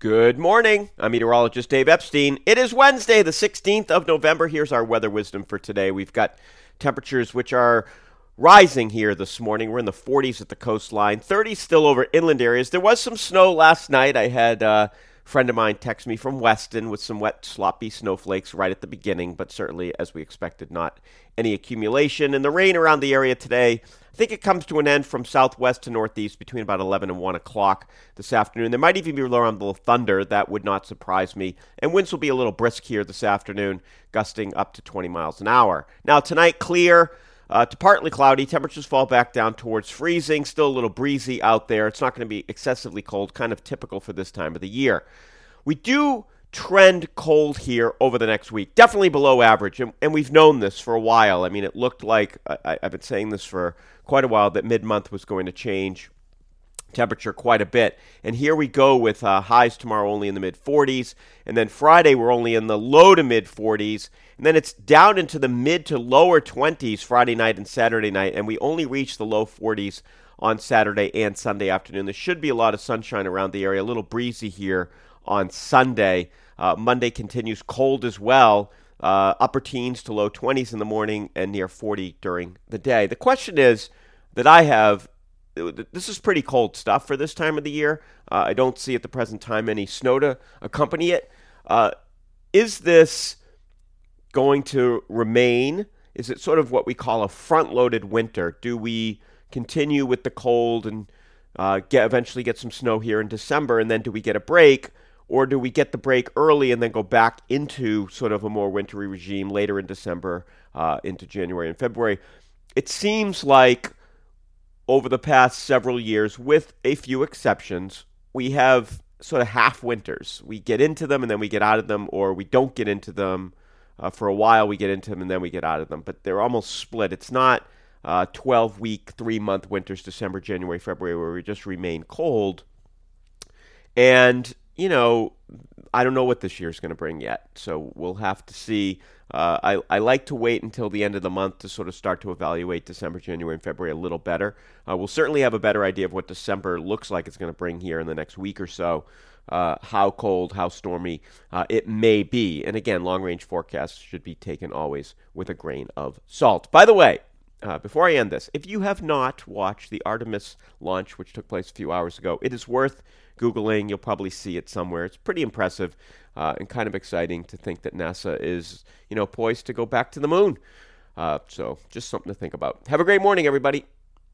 Good morning. I'm meteorologist Dave Epstein. It is Wednesday, the 16th of November. Here's our weather wisdom for today. We've got temperatures which are rising here this morning. We're in the 40s at the coastline, 30s still over inland areas. There was some snow last night. I had uh, friend of mine text me from Weston with some wet, sloppy snowflakes right at the beginning, but certainly, as we expected, not any accumulation. And the rain around the area today I think it comes to an end from southwest to northeast between about 11 and 1 o'clock this afternoon. There might even be a little thunder. That would not surprise me. And winds will be a little brisk here this afternoon, gusting up to 20 miles an hour. Now, tonight, clear. Uh, to partly cloudy, temperatures fall back down towards freezing. Still a little breezy out there. It's not going to be excessively cold, kind of typical for this time of the year. We do trend cold here over the next week. Definitely below average, and, and we've known this for a while. I mean, it looked like I, have been saying this for quite a while that mid month was going to change temperature quite a bit. And here we go with uh, highs tomorrow only in the mid 40s, and then Friday we're only in the low to mid 40s, and then it's down into the mid to lower 20s Friday night and Saturday night, and we only reach the low 40s on Saturday and Sunday afternoon. There should be a lot of sunshine around the area, a little breezy here on Sunday. Uh, Monday continues cold as well, uh, upper teens to low 20s in the morning and near 40 during the day. The question is that I have this is pretty cold stuff for this time of the year. Uh, I don't see at the present time any snow to accompany it. Uh, is this going to remain? Is it sort of what we call a front loaded winter? Do we continue with the cold and uh, get eventually get some snow here in December, and then do we get a break? Or do we get the break early and then go back into sort of a more wintry regime later in December uh, into January and February? It seems like over the past several years, with a few exceptions, we have sort of half winters. We get into them and then we get out of them, or we don't get into them uh, for a while, we get into them and then we get out of them. But they're almost split. It's not uh, 12 week, three month winters, December, January, February, where we just remain cold. And you know, I don't know what this year is going to bring yet. So we'll have to see. Uh, I, I like to wait until the end of the month to sort of start to evaluate December, January, and February a little better. Uh, we'll certainly have a better idea of what December looks like it's going to bring here in the next week or so. Uh, how cold, how stormy uh, it may be. And again, long range forecasts should be taken always with a grain of salt. By the way, uh, before I end this, if you have not watched the Artemis launch, which took place a few hours ago, it is worth Googling. You'll probably see it somewhere. It's pretty impressive uh, and kind of exciting to think that NASA is, you know, poised to go back to the moon. Uh, so just something to think about. Have a great morning, everybody.